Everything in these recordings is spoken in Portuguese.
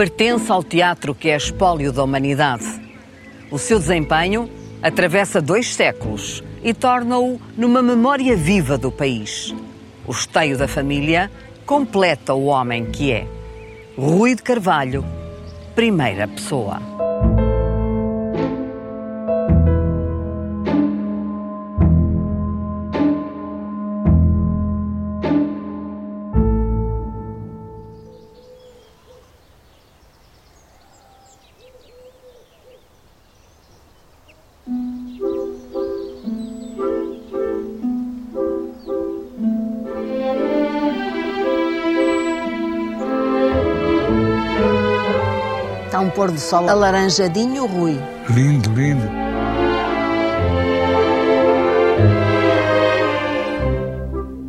pertence ao teatro que é espólio da humanidade. O seu desempenho atravessa dois séculos e torna-o numa memória viva do país. O esteio da família completa o homem que é. Rui de Carvalho, primeira pessoa. Do sol alaranjadinho, Rui. Lindo, lindo.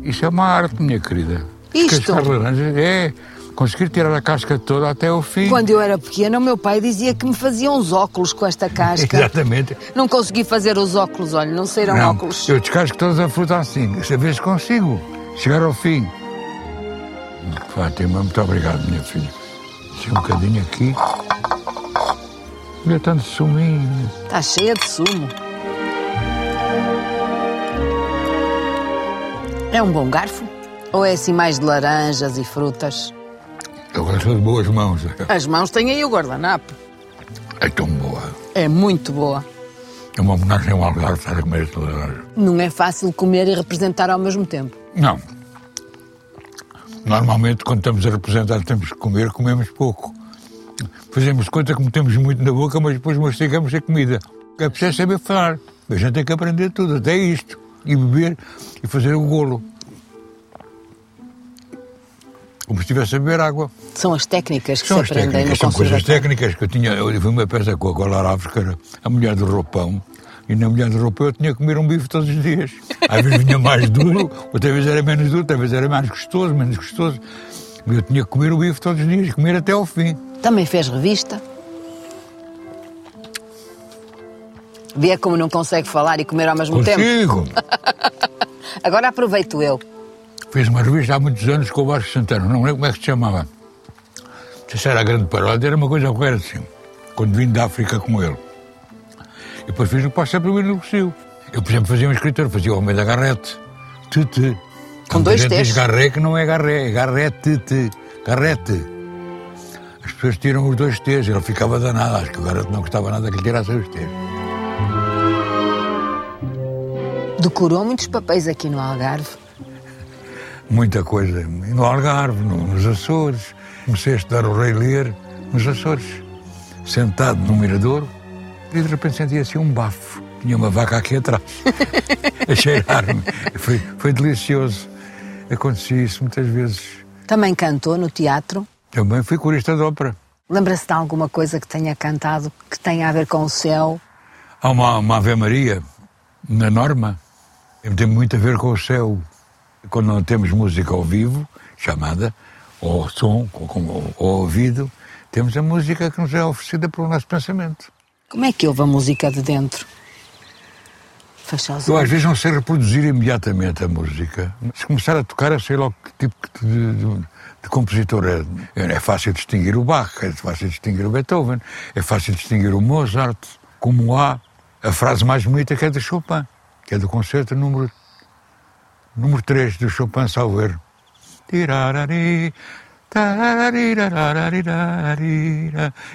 Isso é uma arte, minha querida. Isto? Cascar laranjas é conseguir tirar a casca toda até ao fim. Quando eu era pequena, o meu pai dizia que me faziam uns óculos com esta casca. Exatamente. Não consegui fazer os óculos, olha, não saíram Não, óculos. eu descasco toda a fruta assim. Esta vez consigo chegar ao fim. Fátima, muito obrigado, minha filha. Deixa um bocadinho aqui. Olha tanto suminho. Está cheia de sumo. É um bom garfo? Ou é assim mais de laranjas e frutas? Eu gosto de boas mãos. As mãos têm aí o guardanapo. É tão boa. É muito boa. É uma homenagem ao Algarve estar a comer esta laranja. Não é fácil comer e representar ao mesmo tempo. Não. Normalmente, quando estamos a representar, temos que comer, comemos pouco. Fazemos conta que metemos muito na boca, mas depois mastigamos a comida. É preciso saber falar. A gente tem que aprender tudo, até isto. E beber e fazer o golo. Como se estivesse a beber água. São as técnicas que São se aprendem técnicas, no são coisas técnicas que eu tinha. Eu vi uma peça com a Alves, que era a mulher do roupão, e na mulher do roupão eu tinha que comer um bife todos os dias. Às vezes vinha mais duro, outra vez era menos duro, outra vez era mais gostoso, menos gostoso. Eu tinha que comer o bife todos os dias, comer até ao fim. Também fez revista. Vê como não consegue falar e comer ao mesmo tempo. Consigo! Agora aproveito eu. Fiz uma revista há muitos anos com o Vasco Santana, não lembro como é que se chamava. Não sei se era a grande paródia, era uma coisa qualquer assim. Quando vim da África com ele. E depois fiz o que passa primeiro no Brasil. Eu, por exemplo, fazia um escritor, fazia o Homem da Garrete. Tete. Com dois T's. diz garré que não é garré, é garrete, te, garrete. As pessoas tiram os dois T's, ele ficava danado. Acho que o garoto não gostava nada que lhe tirasse os T's. Decorou muitos papéis aqui no Algarve. muita coisa. No Algarve, no- nos Açores. Comecei a estudar o Rei Lear nos Açores. Sentado no mirador e de repente senti assim um bafo. Tinha uma vaca aqui atrás a cheirar-me. Foi, foi delicioso. Acontecia isso muitas vezes. Também cantou no teatro. Também fui corista de ópera. Lembra-se de alguma coisa que tenha cantado que tenha a ver com o céu? Há uma, uma Ave Maria na norma. Tem muito a ver com o céu. Quando não temos música ao vivo, chamada, ou som, ou, ou, ou ouvido, temos a música que nos é oferecida pelo nosso pensamento. Como é que ouve a música de dentro? Fecha os Eu às vezes não sei reproduzir imediatamente a música. Se começar a tocar, eu sei logo que tipo de, de- de compositor é. É fácil distinguir o Bach, é fácil distinguir o Beethoven, é fácil distinguir o Mozart, como há a frase mais bonita que é de Chopin, que é do concerto número, número 3 do Chopin Salver. Tirarari.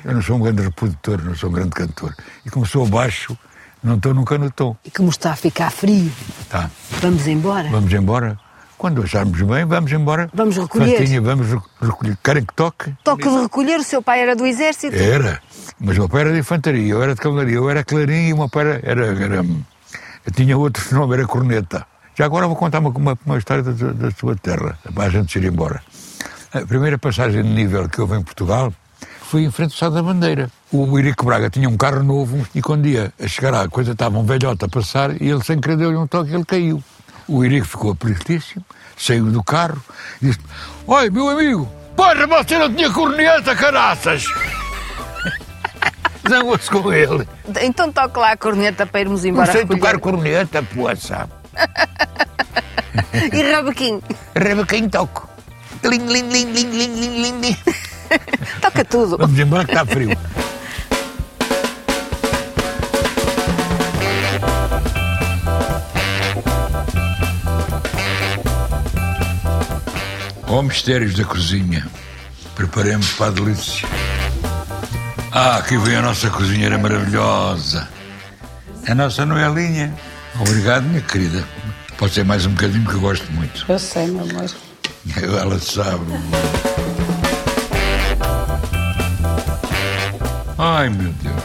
Eu não sou um grande reprodutor, não sou um grande cantor. E como sou baixo, não estou nunca no tom. E como está a ficar frio, Tá. vamos embora? Vamos embora? Quando acharmos bem, vamos embora. Vamos recolher. Fatinha, vamos re- recolher. Querem que toque? Toque de recolher, o seu pai era do exército. Era. Mas o meu pai era de infantaria, eu era de cavalaria, eu era clarim e o meu pai era. era, era- eu tinha outro nome, era corneta. Já agora vou contar uma, uma, uma história da, da sua terra, para a gente ir embora. A primeira passagem de nível que houve em Portugal foi em frente ao Sá da Bandeira. O Irico Braga tinha um carro novo e quando ia a chegar à coisa estava um velhote a passar e ele sem querer deu-lhe um toque e ele caiu. O Irico ficou aflitíssimo, saiu do carro e disse: Oi, meu amigo, porra, você não tinha corneta, caraças! Zangou-se com ele. Então toque lá a corneta para irmos Não embora sei recolher. tocar corneta, poça. E rabequinho. Rebequim toco. Ling, ling, ling, ling, ling, ling, ling. Toca tudo. Vamos embora que está frio. Ó mistérios da cozinha, preparemos para a delícia. Ah, aqui vem a nossa cozinheira maravilhosa. A nossa Noelinha. Obrigado, minha querida. Pode ser mais um bocadinho que eu gosto muito. Eu sei, meu amor. Ela sabe. Ai, meu Deus.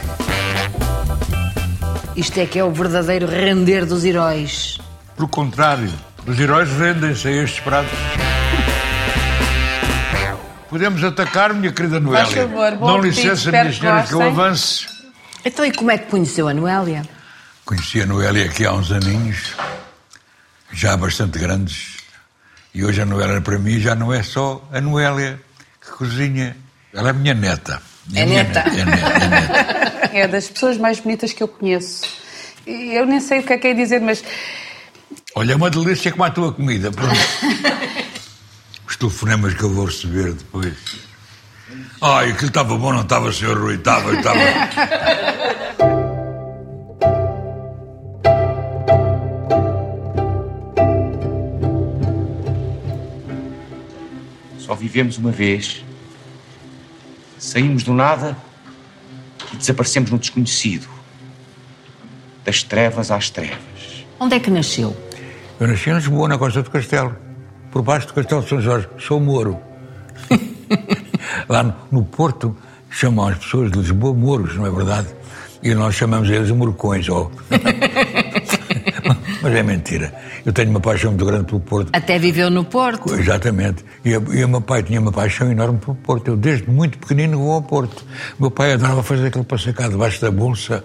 Isto é que é o verdadeiro render dos heróis. Pelo contrário, os heróis rendem-se a estes pratos. Podemos atacar, minha querida Noélia. favor, bom Dão apetite, licença, espero minhas que senhoras, que eu gostem. avance. Então, e como é que conheceu a Noélia? Conheci a Noélia aqui há uns aninhos, já bastante grandes. E hoje a Noélia para mim já não é só a Noélia que cozinha. Ela é minha neta. É minha neta. É neta, é neta. É das pessoas mais bonitas que eu conheço. E Eu nem sei o que é que é dizer, mas Olha, é uma delícia como a tua comida. Pronto. Os telefonemas que eu vou receber depois. Ai, aquilo estava bom, não estava, senhor Rui? Estava, estava. Só vivemos uma vez. Saímos do nada e desaparecemos no desconhecido. Das trevas às trevas. Onde é que nasceu? Eu nasci em Lisboa, na Costa do Castelo. Por baixo do Castelo de São Jorge. Sou Moro. Lá no, no Porto chamam as pessoas de Lisboa Moros, não é verdade? E nós chamamos eles Morcões. Ou... Mas é mentira. Eu tenho uma paixão muito grande pelo Porto. Até viveu no Porto. Exatamente. E, e o meu pai tinha uma paixão enorme pelo Porto. Eu, desde muito pequenino, vou ao Porto. O meu pai adorava fazer aquele passeio cá debaixo da bolsa,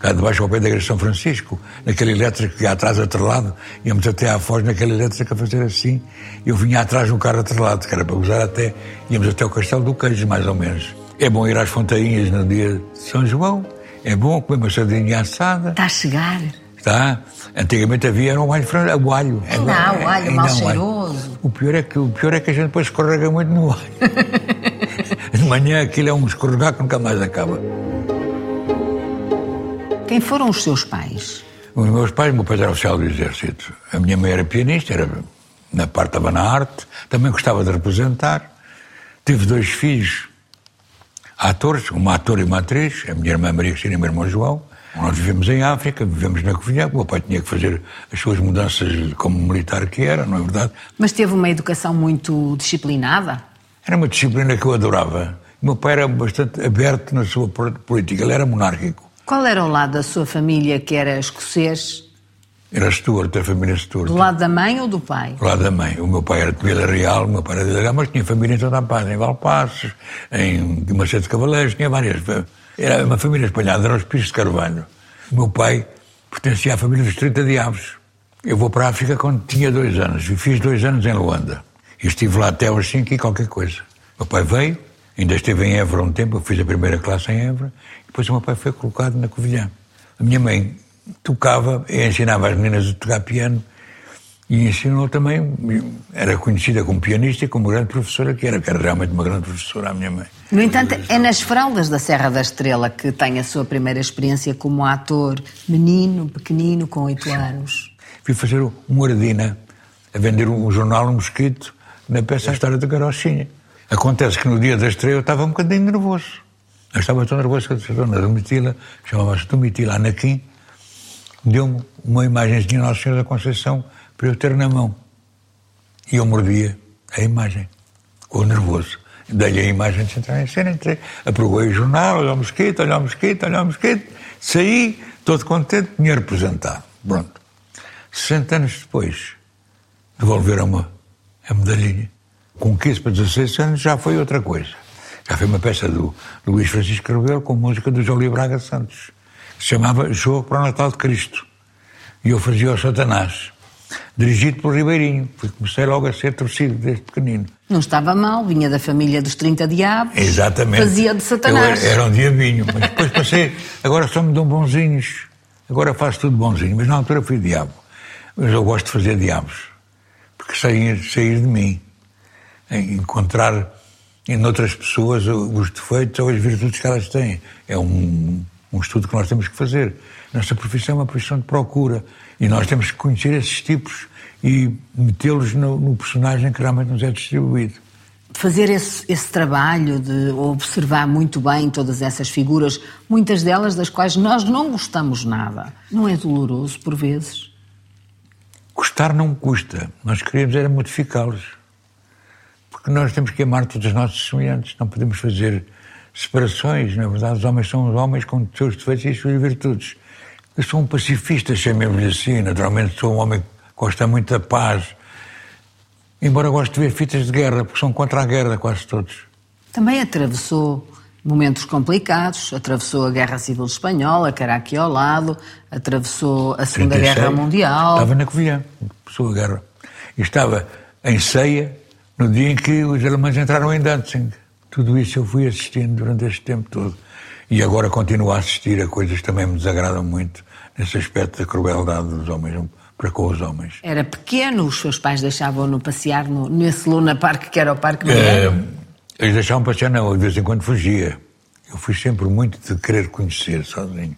cá debaixo ao pé da Igreja São Francisco, naquele elétrico que ia atrás atrelado. Íamos até à Foz naquele elétrico a fazer assim. Eu vinha atrás no carro atrelado, que era para usar até. Íamos até o Castelo do Queijo, mais ou menos. É bom ir às Fontainhas no dia de São João. É bom comer uma sardinha assada. Está a chegar. Tá? Antigamente havia era um alho o alho. Não, o alho Ainda mal há alho. cheiroso. O pior, é que, o pior é que a gente depois escorrega muito no alho. De manhã aquilo é um escorregar que nunca mais acaba. Quem foram os seus pais? Os meus pais, o meu pai era oficial do exército. A minha mãe era pianista, era na parte estava na arte, também gostava de representar. Tive dois filhos, atores, uma ator e uma atriz, a minha irmã Maria Cristina e o meu irmão João. Nós vivemos em África, vivemos na Covilhã, o meu pai tinha que fazer as suas mudanças como militar que era, não é verdade? Mas teve uma educação muito disciplinada? Era uma disciplina que eu adorava. O meu pai era bastante aberto na sua política, ele era monárquico. Qual era o lado da sua família que era escocês? Era Stuart, da família Stuart. Do lado da mãe ou do pai? Do lado da mãe. O meu pai era de Vila Real, o meu pai era de Vila mas tinha família em toda a paz, em Valpassos, em Guimarães de Cavaleiros, tinha várias. Era uma família espalhada, era os Pisos de Carvalho. O meu pai pertencia à família dos 30 diabos. Eu vou para a África quando tinha dois anos, e fiz dois anos em Luanda. E estive lá até aos 5 e qualquer coisa. O meu pai veio, ainda esteve em Évora um tempo, eu fiz a primeira classe em Évora, e depois o meu pai foi colocado na Covilhã. A minha mãe tocava e ensinava as meninas a tocar piano e ensinou também, era conhecida como pianista e como grande professora que era, que era realmente uma grande professora a minha mãe. No entanto, é nas fraldas da Serra da Estrela que tem a sua primeira experiência como ator, menino, pequenino, com oito anos. Fui fazer uma ordina a vender um jornal, um mosquito, na peça A História da Carochinha. Acontece que no dia da estreia eu estava um bocadinho nervoso. Eu estava tão nervoso que a dona Domitila, chamava-se Domitila Anaquim, deu-me uma imagenzinha de Nossa Senhora da Conceição para eu ter na mão. E eu mordia a imagem, com nervoso. Dei-lhe a imagem de entrar em cena, entrei, aprovei o jornal, olha o mosquito, olha o mosquito, olha o mosquito, saí, todo contente, tinha representado. Pronto. 60 anos depois, devolveram-me a medalhinha. Com 15 para 16 anos já foi outra coisa. Já foi uma peça do Luís Francisco Rebelo com música do João Braga Santos, se chamava Jogo para o Natal de Cristo. E eu fazia o Satanás, dirigido por Ribeirinho, porque comecei logo a ser torcido desde pequenino. Não estava mal, vinha da família dos 30 diabos. Exatamente. Fazia de Satanás. Eu era, um diabinho, mas depois passei, agora só me dão bonzinhos, agora faço tudo bonzinho, mas na altura fui diabo. Mas eu gosto de fazer diabos, porque sair, sair de mim, encontrar e noutras pessoas os defeitos ou as virtudes que elas têm. É um, um estudo que nós temos que fazer. Nossa profissão é uma profissão de procura e nós temos que conhecer esses tipos e metê-los no, no personagem que realmente nos é distribuído fazer esse, esse, trabalho de observar muito bem todas essas figuras, muitas delas das quais nós não gostamos nada, não é doloroso por vezes? Gostar não custa, nós queremos era modificá-los. Porque nós temos que amar todos os nossos semelhantes, não podemos fazer separações, na verdade os homens são os homens com os seus defeitos e as suas virtudes. Eu sou um pacifista, chamemos-lhe assim, naturalmente sou um homem que gosta muito da paz, embora goste de ver fitas de guerra, porque são contra a guerra quase todos. Também atravessou momentos complicados, atravessou a Guerra Civil Espanhola, aqui ao lado, atravessou a Segunda 36, Guerra Mundial. Estava na Covilhã, começou a guerra. E estava em ceia no dia em que os alemães entraram em Danzig. Tudo isso eu fui assistindo durante este tempo todo. E agora continuo a assistir a coisas que também me desagradam muito, nesse aspecto da crueldade dos homens para com os homens. Era pequeno, os seus pais deixavam-no passear no, nesse Luna Park, que era o Parque é, Eles deixavam passear, não, de vez em quando fugia. Eu fui sempre muito de querer conhecer sozinho.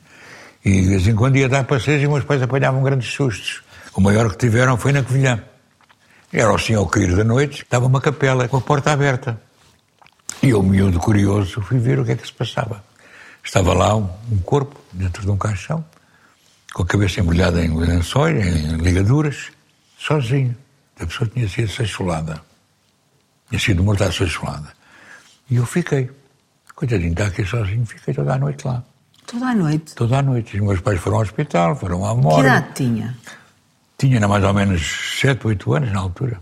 E de vez em quando ia dar passeios e meus pais apanhavam grandes sustos. O maior que tiveram foi na Covilhã. Era assim ao cair da noite, estava uma capela com a porta aberta. E eu, miúdo curioso, fui ver o que é que se passava. Estava lá um, um corpo dentro de um caixão com a cabeça embrulhada em lençóis, em ligaduras, sozinho. A pessoa tinha sido sexuada. Tinha sido morta sexuada. E eu fiquei. Coitadinho, está aqui sozinho, fiquei toda a noite lá. Toda a noite? Toda a noite. Os meus pais foram ao hospital, foram à morte. Que idade tinha? Tinha mais ou menos 7, 8 anos na altura.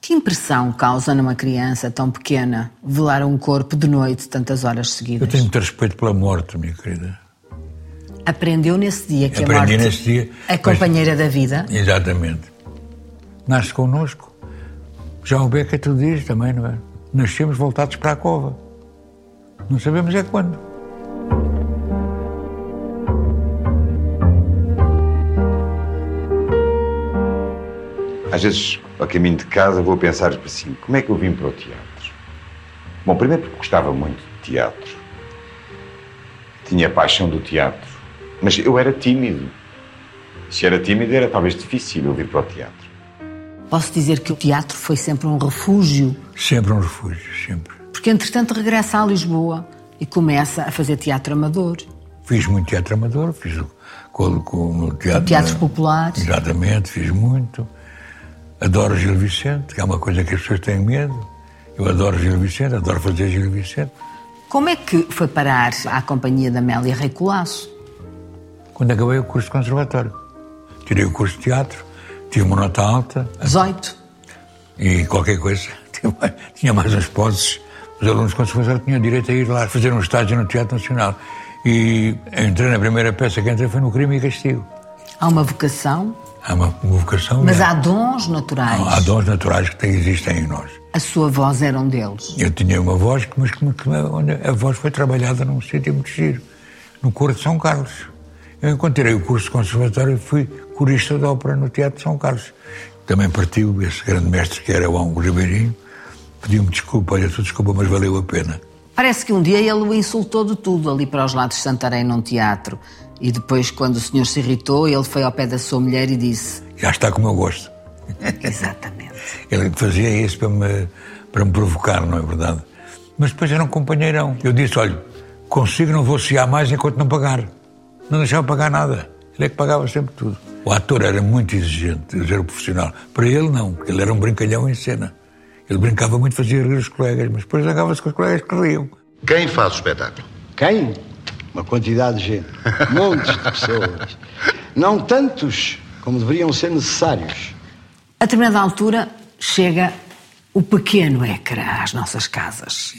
Que impressão causa numa criança tão pequena velar um corpo de noite tantas horas seguidas? Eu tenho muito respeito pela morte, minha querida. Aprendeu nesse dia que Aprendi a morte nesse dia, é companheira da vida? Exatamente. Nasce connosco. Já o Beca tu diz também, não é? Nascemos voltados para a cova. Não sabemos é quando. Às vezes, ao caminho de casa, vou pensar assim: como é que eu vim para o teatro? Bom, primeiro porque gostava muito de teatro. Tinha a paixão do teatro. Mas eu era tímido. Se era tímido, era talvez difícil eu vir para o teatro. Posso dizer que o teatro foi sempre um refúgio? Sempre um refúgio, sempre. Porque, entretanto, regressa a Lisboa e começa a fazer teatro amador. Fiz muito teatro amador, fiz com, com, no teatro. Teatros populares. Exatamente, fiz muito. Adoro Gil Vicente, que é uma coisa que as pessoas têm medo. Eu adoro Gil Vicente, adoro fazer Gil Vicente. Como é que foi parar à companhia da Amélia Rei Colasso? quando acabei o curso de conservatório. Tirei o curso de teatro, tive uma nota alta. 18. E qualquer coisa. Tinha mais uns posses. Os alunos de conservatório tinham direito a ir lá fazer um estágio no Teatro Nacional. E entrei na primeira peça que entrei foi no Crime e Castigo. Há uma vocação? Há uma, vocação. Mas é. há dons naturais. Há, dons naturais que existem em nós. A sua voz era um deles? Eu tinha uma voz, mas que, a voz foi trabalhada num sítio muito giro, no Coro de São Carlos. Eu, tirei o curso de conservatório, fui corista de ópera no Teatro de São Carlos. Também partiu esse grande mestre que era o Ângulo Ribeirinho. Pediu-me desculpa, olha, tu desculpa, mas valeu a pena. Parece que um dia ele o insultou de tudo ali para os lados de Santarém num teatro. E depois, quando o senhor se irritou, ele foi ao pé da sua mulher e disse... Já está como eu gosto. Exatamente. ele fazia isso para me, para me provocar, não é verdade? Mas depois era um companheirão. Eu disse, olha, consigo não vou mais enquanto não pagar não deixava pagar nada. Ele é que pagava sempre tudo. O ator era muito exigente, ele era profissional. Para ele, não, porque ele era um brincalhão em cena. Ele brincava muito, fazia rir os colegas, mas depois zangava-se com os colegas que riam. Quem faz o espetáculo? Quem? Uma quantidade de gente. Montes de pessoas. Não tantos como deveriam ser necessários. A determinada altura chega o pequeno ecrã às nossas casas.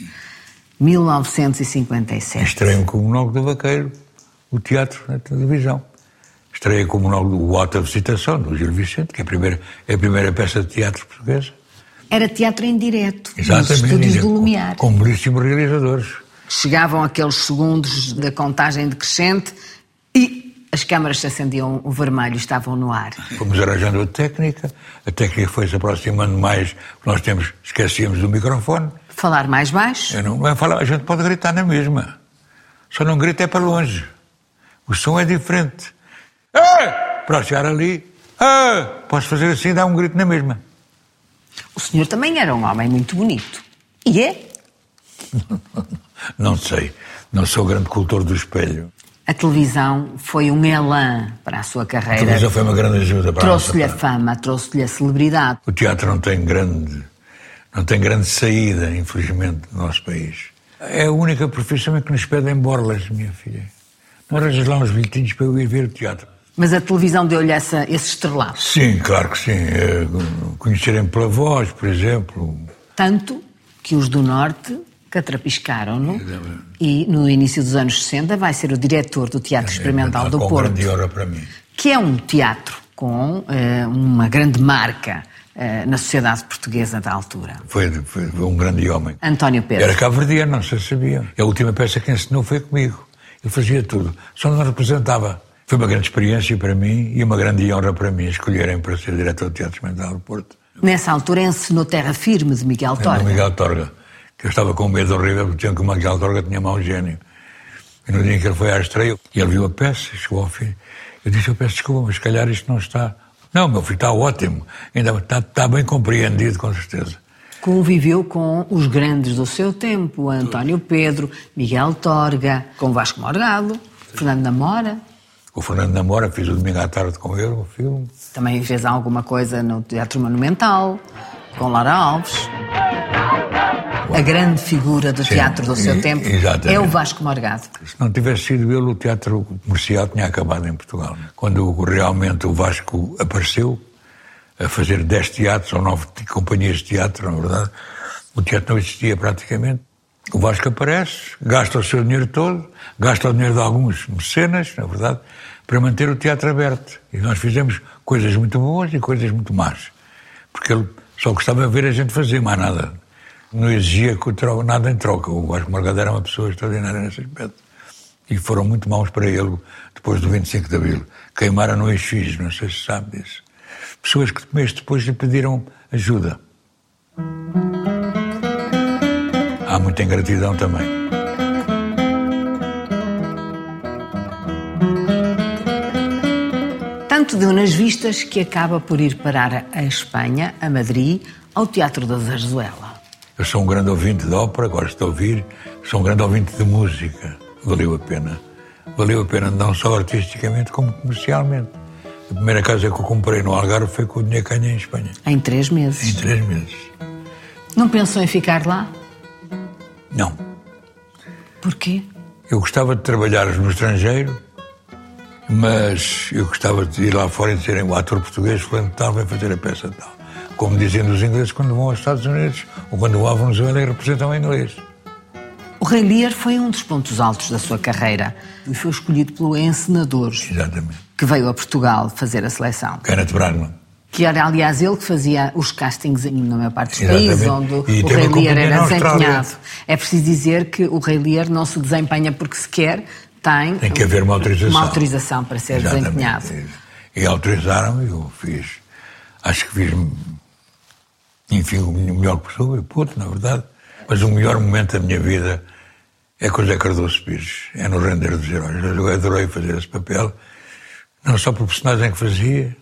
1957. Estreio com o Monólogo do Vaqueiro, o teatro na televisão. Estreia como o Alta Visitação, do Gil Vicente, que é a primeira, é a primeira peça de teatro portuguesa. Era teatro em direto, Exatamente, nos estúdios do Lumiar. Com, com belíssimos realizadores. Chegavam aqueles segundos da contagem decrescente e as câmaras se acendiam o vermelho, estavam no ar. Fomos arranjando a técnica, a técnica foi se aproximando mais, nós temos, esquecíamos do microfone, Falar mais baixo? Eu não vai falar, a gente pode gritar na mesma. Só não grita é para longe. O som é diferente. Ah! Para chegar ali, ah! posso fazer assim e dar um grito na mesma. O senhor também era um homem muito bonito. E é? Não sei. Não sou grande cultor do espelho. A televisão foi um elan para a sua A carreira. televisão foi uma grande ajuda para a Trouxe-lhe a fama, trouxe-lhe a celebridade. O teatro não tem grande, não tem grande saída, infelizmente, no nosso país. É a única profissão em que nos pedem borlas, minha filha. Não arranjas lá uns bilhetinhos para eu ir ver o teatro. Mas a televisão deu-lhe essa- esse estrelado. Sim, claro que sim. É, Conhecerem pela voz, por exemplo. Tanto que os do Norte catrapiscaram-no e no início dos anos 60 vai ser o diretor do Teatro Experimental do com Porto, grande honra para mim. que é um teatro com eh, uma grande marca eh, na sociedade portuguesa da altura. Foi, foi- foi um grande homem. António Pedro. Era cabo-verdiano, não sei se sabia. A última peça que ensinou foi comigo. Ele fazia tudo. Só não representava. Foi uma grande experiência para mim e uma grande honra para mim escolherem para ser diretor do Teatro Experimental do Porto. Nessa altura encenou Terra Firme de Miguel Era Torga. o Miguel Torga. Que eu estava com medo horrível porque que o Miguel Torga tinha mau gênio. E no dia em que ele foi à estreia, e ele viu a peça, chegou ao fim. Eu disse, eu peço desculpa, mas se calhar isto não está... Não, meu filho, está ótimo. Ainda está, está bem compreendido, com certeza. Conviveu com os grandes do seu tempo, António Pedro, Miguel Torga, com Vasco Morgado, Fernando Namora. O Fernando Namora, fiz o domingo à tarde com ele, o filme. Também fez alguma coisa no Teatro Monumental, com Lara Alves. A grande figura do Sim, teatro do seu e- tempo exatamente. é o Vasco Morgado. Se não tivesse sido ele, o teatro comercial tinha acabado em Portugal. Quando realmente o Vasco apareceu, a fazer 10 teatros ou 9 companhias de teatro, na verdade, o teatro não existia praticamente. O Vasco aparece, gasta o seu dinheiro todo, gasta o dinheiro de alguns mecenas, na verdade, para manter o teatro aberto. E nós fizemos coisas muito boas e coisas muito más. Porque ele só gostava de ver a gente fazer, mais nada. Não exigia que o tro- nada em troca. O Vasco Morgado era uma pessoa extraordinária nesse aspecto. E foram muito maus para ele depois do 25 de Abril. Queimaram no Eixis, não sei se sabe disso. Pessoas que mês depois lhe pediram ajuda. Há muita ingratidão também. Tanto deu nas vistas que acaba por ir parar a Espanha, a Madrid, ao Teatro da Zarzuela. Eu sou um grande ouvinte de ópera, gosto de ouvir, sou um grande ouvinte de música. Valeu a pena. Valeu a pena não só artisticamente, como comercialmente. A primeira casa que eu comprei no Algarve foi com o dinheiro ganhei em Espanha. Em três Em meses. três meses. Não pensou em ficar lá? Não. Porquê? Eu gostava de trabalhar no estrangeiro, mas eu gostava de ir lá fora e dizer o ator português fulano tal vai fazer a peça tal. Como dizem os ingleses quando vão aos Estados Unidos ou quando vão à Venezuela e representam o inglês. O Rei Lear foi um dos pontos altos da sua carreira e foi escolhido pelo Encenadores, Exatamente. que veio a Portugal fazer a seleção. Kenneth Branagh. Que era, aliás, ele que fazia os castings na maior parte dos países onde E o Rei Lear era desempenhado. É preciso dizer que o Rei Lear não se desempenha porque sequer tem, Tem que haver uma autorização. uma autorização para ser Exatamente. desempenhado. E autorizaram e eu fiz. Acho que fiz, enfim, o melhor que possível, puto, na verdade. Mas o melhor momento da minha vida é com o José Cardoso Pires. É no Render dos Heróis. Eu adorei fazer esse papel. Não só pelo personagem que fazia,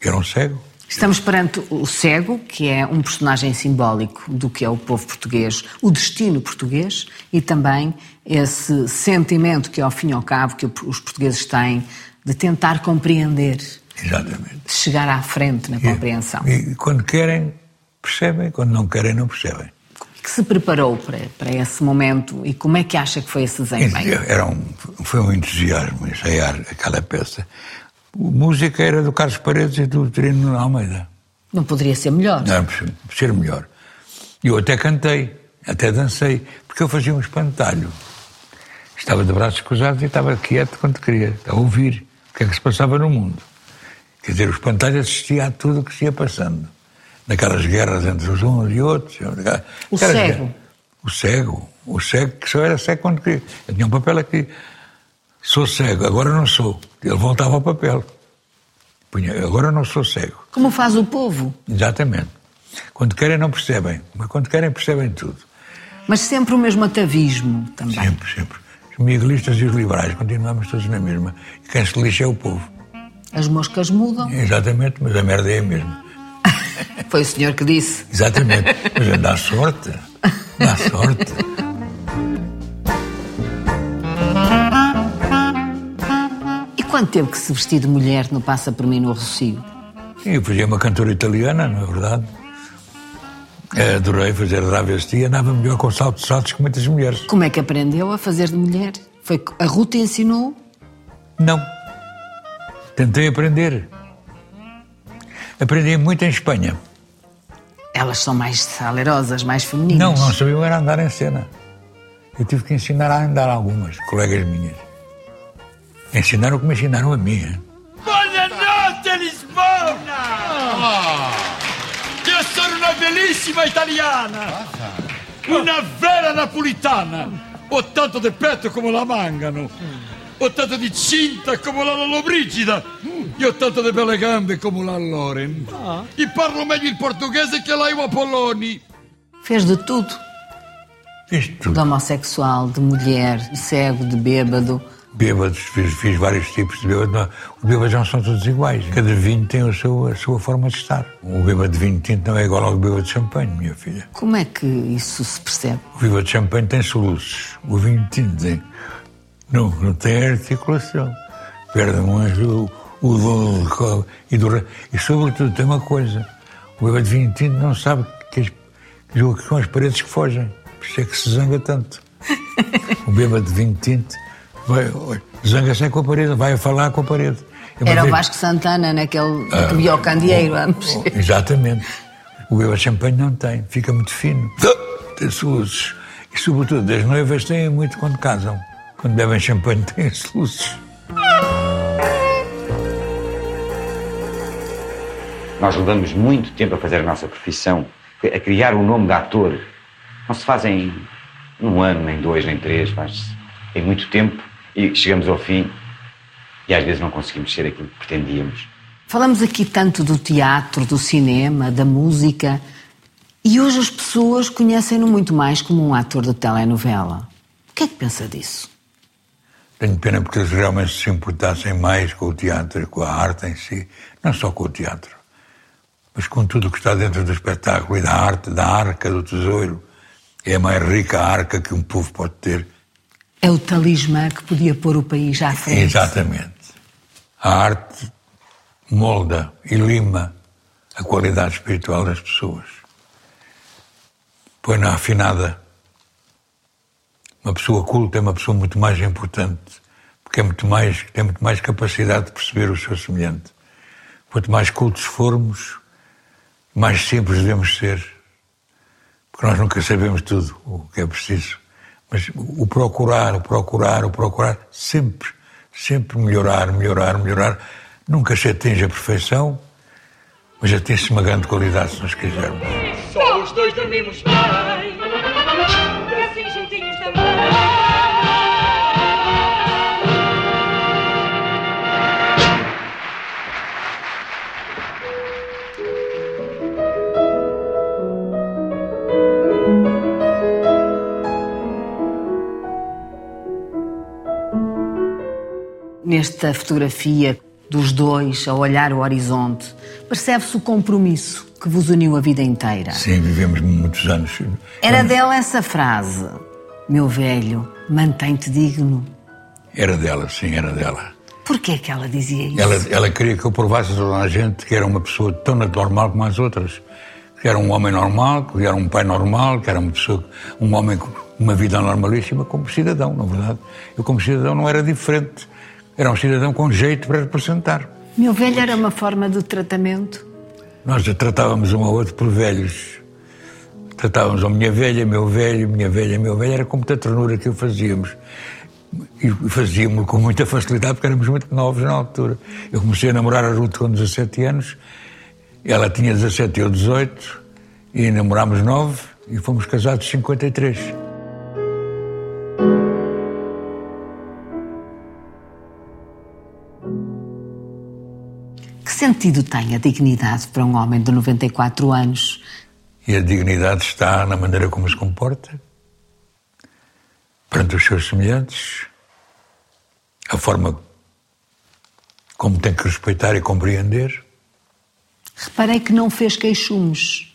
que era um cego. Estamos perante o cego, que é um personagem simbólico do que é o povo português, o destino português e também esse sentimento que, ao fim e ao cabo, que os portugueses têm de tentar compreender, Exatamente. chegar à frente na compreensão. E quando querem, percebem. Quando não querem, não percebem. que se preparou para, para esse momento e como é que acha que foi esse desempenho? Era um, foi um entusiasmo ensaiar aquela peça. A música era do Carlos Paredes e do Trino Almeida. Não poderia ser melhor. Não, ser melhor. E eu até cantei, até dancei, porque eu fazia um espantalho. Estava de braços cruzados e estava quieto quando queria, a ouvir o que é que se passava no mundo. Quer dizer, o espantalho assistia a tudo o que se ia passando. Naquelas guerras entre os uns e outros. O cego. guerras. O cego. O cego que só era cego quando queria. Eu tinha um papel aqui. Sou cego, agora não sou. Ele voltava ao papel. Agora não sou cego. Como faz o povo? Exatamente. Quando querem, não percebem. Mas quando querem, percebem tudo. Mas sempre o mesmo atavismo também. Sempre, sempre. Os miguelistas e os liberais continuamos todos na mesma. E quem se lixa é o povo. As moscas mudam. Exatamente, mas a merda é a mesma. Foi o senhor que disse. Exatamente. Mas dá sorte. Dá sorte. E quando teve que se vestir de mulher no Passa por mim no Rocio? Sim, eu fazia uma cantora italiana, não é verdade? Eh, Adorei fazer a travesti, andava melhor com saltos saltos que muitas mulheres. Como é que aprendeu a fazer de mulher? Foi que a Ruta ensinou? Não. Tentei aprender. Aprendi muito em Espanha. Elas são mais salerosas, mais femininas. Não, não sabiam era andar em cena. Eu tive que ensinar a andar algumas, colegas minhas. Ensinaram como ensinaram a mim. hein? Buonanotte Lisbona! Io sono una bellissima italiana! Una vera napolitana! Ho tanto di petto come la mangano! Ho tanto di cinta come la Lollobrigida! E ho tanto di belle gambe come la Loren! E parlo meglio il portoghese che la Iwa Polloni! Fez de tudo. De tudo. homossexual, de mulher, de cego, de bêbado. Bêbados, fiz, fiz vários tipos de bêbados. Não, Os bêbados não são todos iguais. Cada vinho tem o seu, a sua forma de estar. O bêbado de vinho tinto não é igual ao bêbado de champanhe, minha filha. Como é que isso se percebe? O bêbado de champanhe tem soluços. O vinho tinto tem. Não, não tem articulação. Perde mais o, o dom e, do, e, sobretudo, tem uma coisa. O bêbado de vinho tinto não sabe que, as, que são as paredes que fogem. Por isso é que se zanga tanto. O bêbado de vinho tinto vai, zanga-se é com a parede, vai falar com a parede. Era o Vasco Santana, naquele que via o candeeiro antes. Oh, Exatamente. O de champanhe não tem, fica muito fino. Tem soluços. E, sobretudo, as noivas têm muito quando casam. Quando bebem champanhe, têm soluços. Nós levamos muito tempo a fazer a nossa profissão, a criar o nome de ator. Não se faz em um ano, nem dois, nem três, faz em muito tempo e chegamos ao fim e às vezes não conseguimos ser aquilo que pretendíamos. Falamos aqui tanto do teatro, do cinema, da música. E hoje as pessoas conhecem-no muito mais como um ator de telenovela. O que é que pensa disso? Tenho pena porque eles realmente se importassem mais com o teatro e com a arte em si. Não só com o teatro, mas com tudo o que está dentro do espetáculo e da arte, da arca do tesouro. É a mais rica arca que um povo pode ter. É o talismã que podia pôr o país à frente. Exatamente. A arte molda e lima a qualidade espiritual das pessoas. Põe na afinada. Uma pessoa culta é uma pessoa muito mais importante, porque é muito mais, tem muito mais capacidade de perceber o seu semelhante. Quanto mais cultos formos, mais simples devemos ser, porque nós nunca sabemos tudo o que é preciso. Mas o procurar, o procurar, o procurar, sempre, sempre melhorar, melhorar, melhorar. Nunca se atinge a perfeição, mas atinge-se uma grande qualidade se nós quisermos. Só os dois dormimos bem. Assim juntinhos também. Nesta fotografia dos dois a olhar o horizonte, percebe-se o compromisso que vos uniu a vida inteira. Sim, vivemos muitos anos. Era dela essa frase: Meu velho, mantém-te digno. Era dela, sim, era dela. Porquê que ela dizia isso? Ela, ela queria que eu provasse a toda a gente que era uma pessoa tão normal como as outras. Que era um homem normal, que era um pai normal, que era uma pessoa, um homem com uma vida normalíssima como cidadão, na verdade. Eu como cidadão não era diferente. Era um cidadão com jeito para representar. Meu velho era uma forma de tratamento. Nós tratávamos um ao outro por velhos. Tratávamos a minha velha, meu velho, minha velha, meu velho. Era com muita ternura que o fazíamos. E fazíamos com muita facilidade porque éramos muito novos na altura. Eu comecei a namorar a Ruth com 17 anos. Ela tinha 17 e eu 18. E namorámos 9 e fomos casados 53. Sentido tem a dignidade para um homem de 94 anos? E a dignidade está na maneira como se comporta, perante os seus semelhantes, a forma como tem que respeitar e compreender. Reparei que não fez queixumes.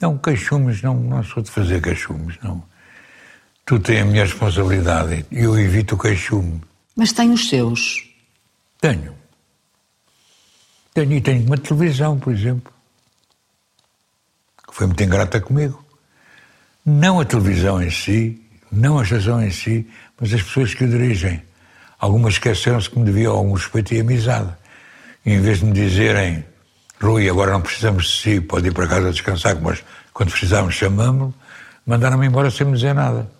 Não, queixumes, não, não sou de fazer queixumes, não. Tu tens a minha responsabilidade e eu evito o queixume. Mas tem os seus. Tenho. Tenho e tenho uma televisão, por exemplo, que foi muito ingrata comigo. Não a televisão em si, não a estação em si, mas as pessoas que o dirigem. Algumas esqueceram-se que me deviam algum respeito e amizade. E em vez de me dizerem, Rui, agora não precisamos de si, pode ir para casa descansar, mas quando precisarmos chamamos-lo, mandaram-me embora sem me dizer nada.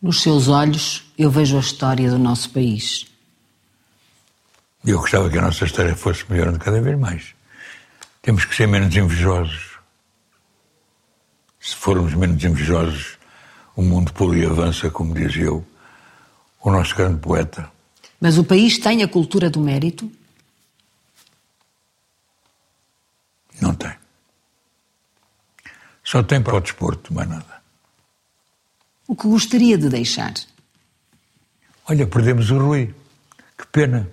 Nos seus olhos, eu vejo a história do nosso país. E eu gostava que a nossa história fosse melhorando cada vez mais. Temos que ser menos invejosos. Se formos menos invejosos, o mundo pula e avança, como dizia eu, o nosso grande poeta. Mas o país tem a cultura do mérito? Não tem. Só tem para o desporto, mais nada. O que gostaria de deixar? Olha, perdemos o Rui. Que pena.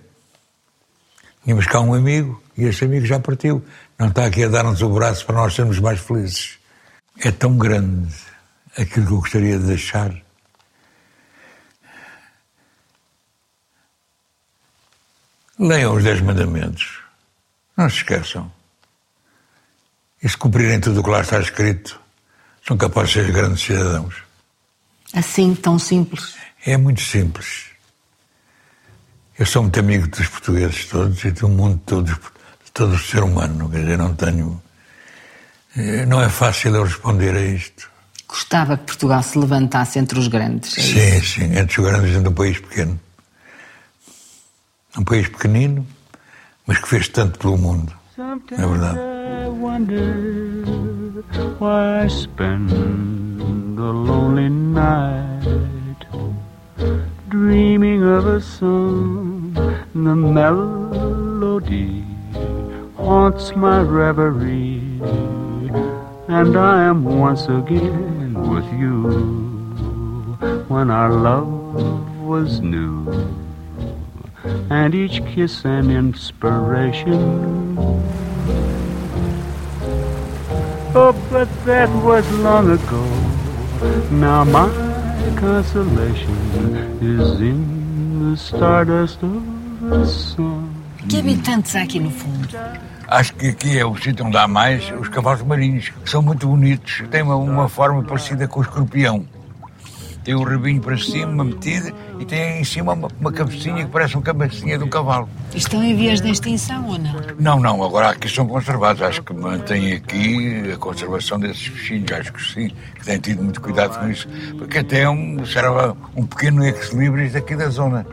Tínhamos cá um amigo e esse amigo já partiu. Não está aqui a dar-nos o braço para nós sermos mais felizes. É tão grande aquilo que eu gostaria de deixar. Leiam os Dez Mandamentos. Não se esqueçam. E se cumprirem tudo o que lá está escrito, são capazes de ser grandes cidadãos. Assim, tão simples? É muito simples. Eu sou muito amigo dos portugueses todos e do mundo todo, de todo o ser humano. Quer dizer, não tenho. eh, Não é fácil eu responder a isto. Gostava que Portugal se levantasse entre os grandes. é isso? Sim, sim, entre os grandes de um país pequeno. Um país pequenino, mas que fez tanto pelo mundo. É verdade. I dreaming of a song. The melody haunts my reverie, and I am once again with you when our love was new. And each kiss an inspiration Oh, but that was long ago. Now my consolation is in the stardust of the sun. Que habitantes há aqui no fundo? Acho que aqui é o sítio onde há mais os cavalos marinhos, que são muito bonitos. Têm uma, uma forma parecida com o escorpião. Tem o rabinho para cima metido e tem em cima uma, uma cabecinha que parece uma cabecinha de um cavalo. Estão em vias de extinção ou não? Não, não, agora aqui são conservados. Acho que mantêm aqui a conservação desses bichinhos. Acho que sim, que têm tido muito cuidado com isso. Porque até é um, será um pequeno ex-libris daqui da zona.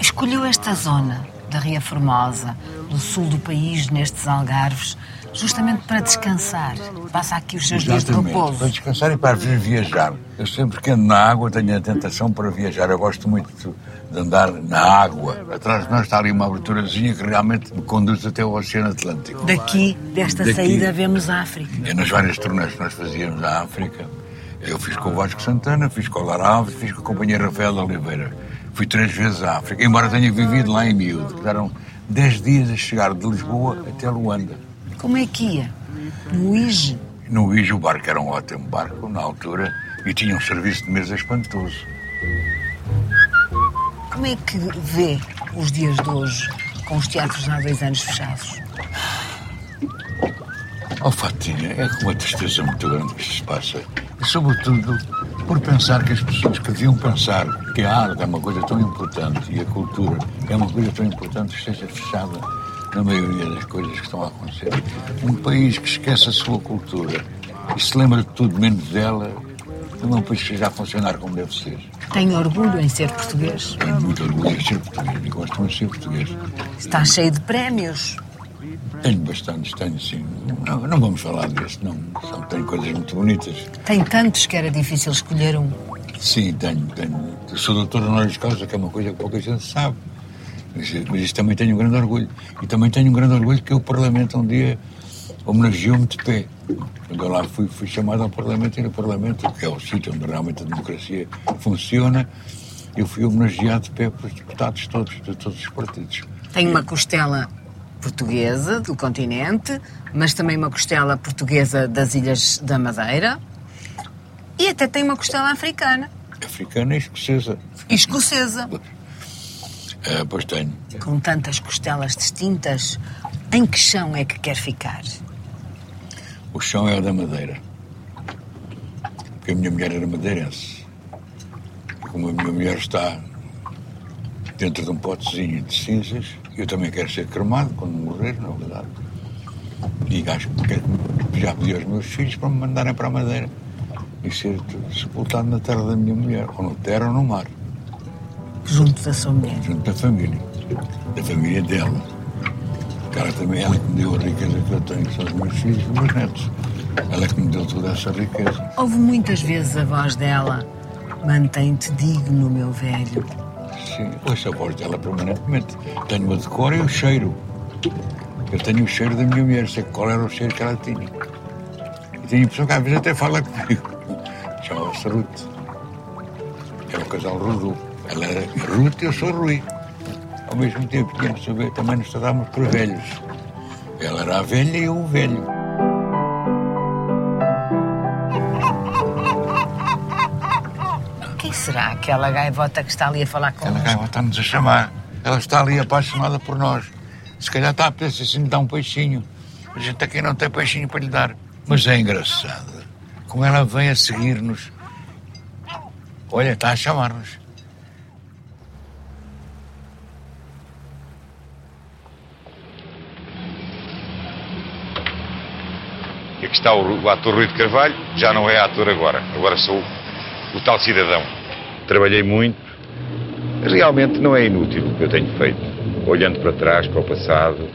Escolheu esta zona da Ria Formosa, do sul do país, nestes algarves, justamente para descansar. Passa aqui os seus dias de Exatamente. Para repouso. descansar e para vir viajar. Eu sempre que ando na água tenho a tentação para viajar. Eu gosto muito de andar na água. Atrás de nós está ali uma aberturazinha que realmente me conduz até o Oceano Atlântico. Daqui, desta Daqui. saída, vemos a África. E nas várias turnês que nós fazíamos na África, eu fiz com o Vasco Santana, fiz com o Lara Alves, fiz com a companhia Rafael de Oliveira. Fui três vezes à África, embora tenha vivido lá em miúdo. que Deram dez dias a chegar de Lisboa até Luanda. Como é que ia? No Ige? No Ige o barco era um ótimo barco na altura e tinha um serviço de mesa espantoso. Como é que vê os dias de hoje, com os teatros há dois anos fechados? Oh, Fatinha, é com uma tristeza muito grande que isto se passa. E, sobretudo, por pensar que as pessoas que deviam pensar que a arte é uma coisa tão importante e a cultura é uma coisa tão importante esteja fechada na maioria das coisas que estão a acontecer. Um país que esquece a sua cultura e se lembra de tudo menos dela, não é um país que a funcionar como deve ser. Tem orgulho em ser português? Tenho muito orgulho em ser português e gosto muito de ser português. Está cheio de prémios. Tenho bastantes, tenho sim. Não, não vamos falar disso, não. São, tenho coisas muito bonitas. Tem tantos que era difícil escolher um. Sim, tenho, tenho. Eu sou doutor honoris causa, que é uma coisa que pouca gente sabe. Mas, mas isso também tenho um grande orgulho. E também tenho um grande orgulho que o Parlamento um dia homenageou-me de pé. Eu lá fui, fui chamado ao Parlamento e no Parlamento, que é o sítio onde realmente a democracia funciona, eu fui homenageado de pé pelos deputados todos, de todos os partidos. Tem uma costela portuguesa do continente, mas também uma costela portuguesa das Ilhas da Madeira e até tem uma costela africana Africana e escocesa. e escocesa. É, pois tenho. Com tantas costelas distintas, em que chão é que quer ficar? O chão é o da Madeira. Porque a minha mulher era madeirense. E como a minha mulher está dentro de um potezinho de cinzas, eu também quero ser cremado quando morrer, na verdade. E acho que já pedi aos meus filhos para me mandarem para a Madeira e ser sepultado na terra da minha mulher, ou no terra ou no mar, Junto da sua mulher. junto da família, da família dela. Porque ela também, ela que me deu a riqueza que eu tenho, que são os meus filhos e os meus netos. Ela é que me deu toda essa riqueza. Houve muitas vezes a voz dela: Mantém-te digno, meu velho. Sim, ouço a voz dela permanentemente. Tenho a de cor e o cheiro. Eu tenho o cheiro da minha mulher, sei qual era o cheiro que ela tinha. E tenho a impressão que às vezes até fala comigo. Chamava-se Ruth. Era o casal Rudu. Ela era Ruth e eu sou Rui. Ao mesmo tempo, de saber, também nos tratávamos por velhos. Ela era a velha e eu o velho. Quem será aquela gaivota que está ali a falar com Ela gaivota está-nos a chamar. Ela está ali apaixonada por nós. Se calhar está a pensar assim, dá um peixinho. A gente aqui não tem peixinho para lhe dar. Mas é engraçado. Como ela vem a seguir-nos. Olha, está a chamar-nos. Aqui está o, o ator Rui de Carvalho, já não é ator agora, agora sou o tal cidadão. Trabalhei muito, realmente não é inútil o que eu tenho feito. Olhando para trás, para o passado,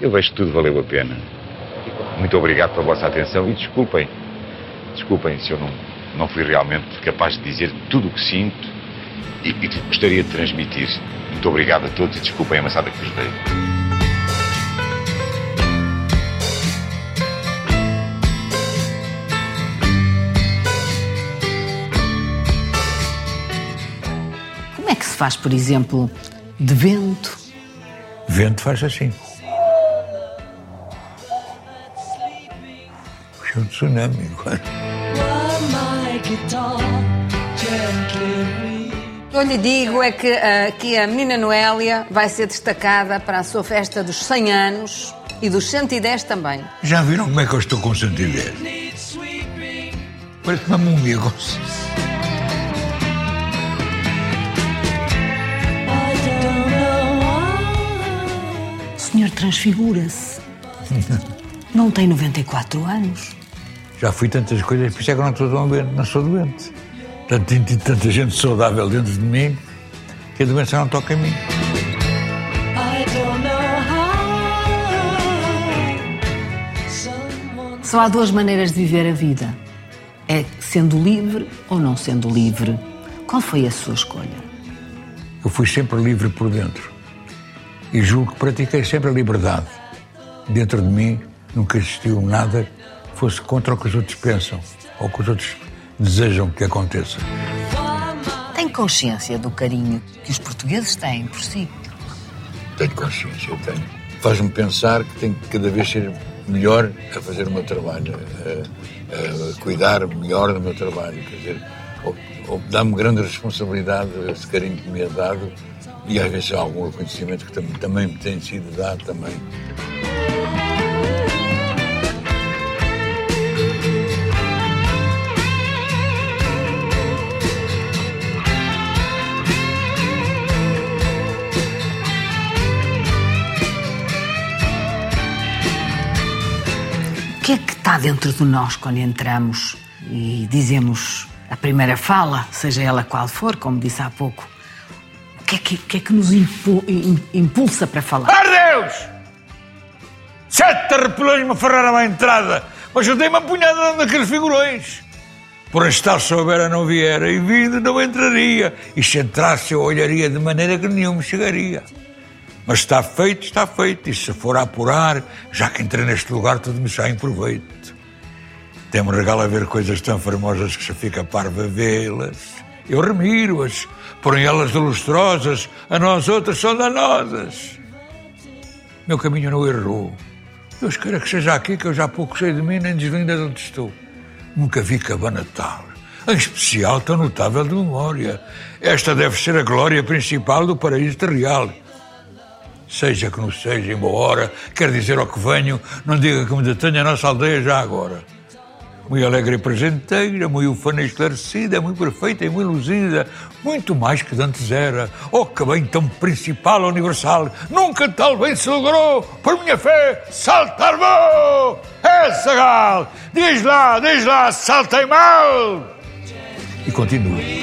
eu vejo que tudo valeu a pena. Muito obrigado pela vossa atenção e desculpem, desculpem se eu não, não fui realmente capaz de dizer tudo o que sinto e, e que gostaria de transmitir. Muito obrigado a todos e desculpem a amassada que vos dei. Faz, por exemplo, de vento? Vento faz assim. Puxa um tsunami. Eu lhe digo é que ah, que a menina Noélia vai ser destacada para a sua festa dos 100 anos e dos 110 também. Já viram como é que eu estou com 110? Parece uma múmia. com- Senhor transfigura-se. Não tem 94 anos. Já fui tantas coisas, por isso é que eu não estou tão doente, não sou doente. Tanto, tenho tido tanta gente saudável dentro de mim que a doença não toca em mim. Só há duas maneiras de viver a vida. É sendo livre ou não sendo livre. Qual foi a sua escolha? Eu fui sempre livre por dentro. E julgo que pratiquei sempre a liberdade. Dentro de mim nunca existiu nada que fosse contra o que os outros pensam ou que os outros desejam que aconteça. Tem consciência do carinho que os portugueses têm por si? Tenho consciência, eu tenho. Faz-me pensar que tenho que cada vez ser melhor a fazer o meu trabalho, a, a cuidar melhor do meu trabalho. Quer dizer, dá-me grande responsabilidade esse carinho que me é dado e às vezes algum reconhecimento que também, também me tem sido dado também. O que é que está dentro de nós quando entramos e dizemos a primeira fala, seja ela qual for, como disse há pouco? Que é que, que, é que nos impu- im- impulsa para falar? Adeus! Sete repelões me aferraram à entrada, mas eu dei-me a punhada naqueles figurões. Por estar se houvera não viera e vindo não entraria, e se entrasse eu olharia de maneira que nenhum me chegaria. Mas está feito, está feito, e se for a apurar, já que entrei neste lugar, tudo me sai em proveito. Tem-me regalo a ver coisas tão formosas que se fica parvo a vê-las. Eu remiro-as, porém elas lustrosas, a nós outras são danosas. Meu caminho não errou. Deus queira que seja aqui, que eu já pouco sei de mim, nem desvenda de onde estou. Nunca vi cabana tal, em especial tão notável de memória. Esta deve ser a glória principal do paraíso terreal. Seja que não seja, em boa hora, quer dizer ao que venho, não diga que me detenha a nossa aldeia já agora. Muito alegre e presenteira, muito ufana e esclarecida, muito perfeita e muito luzida, muito mais que antes era. Oh, que bem tão principal, universal, nunca tal bem se logrou, por minha fé, saltar vou! É, Sagal, diz lá, diz lá, saltei mal! E continua.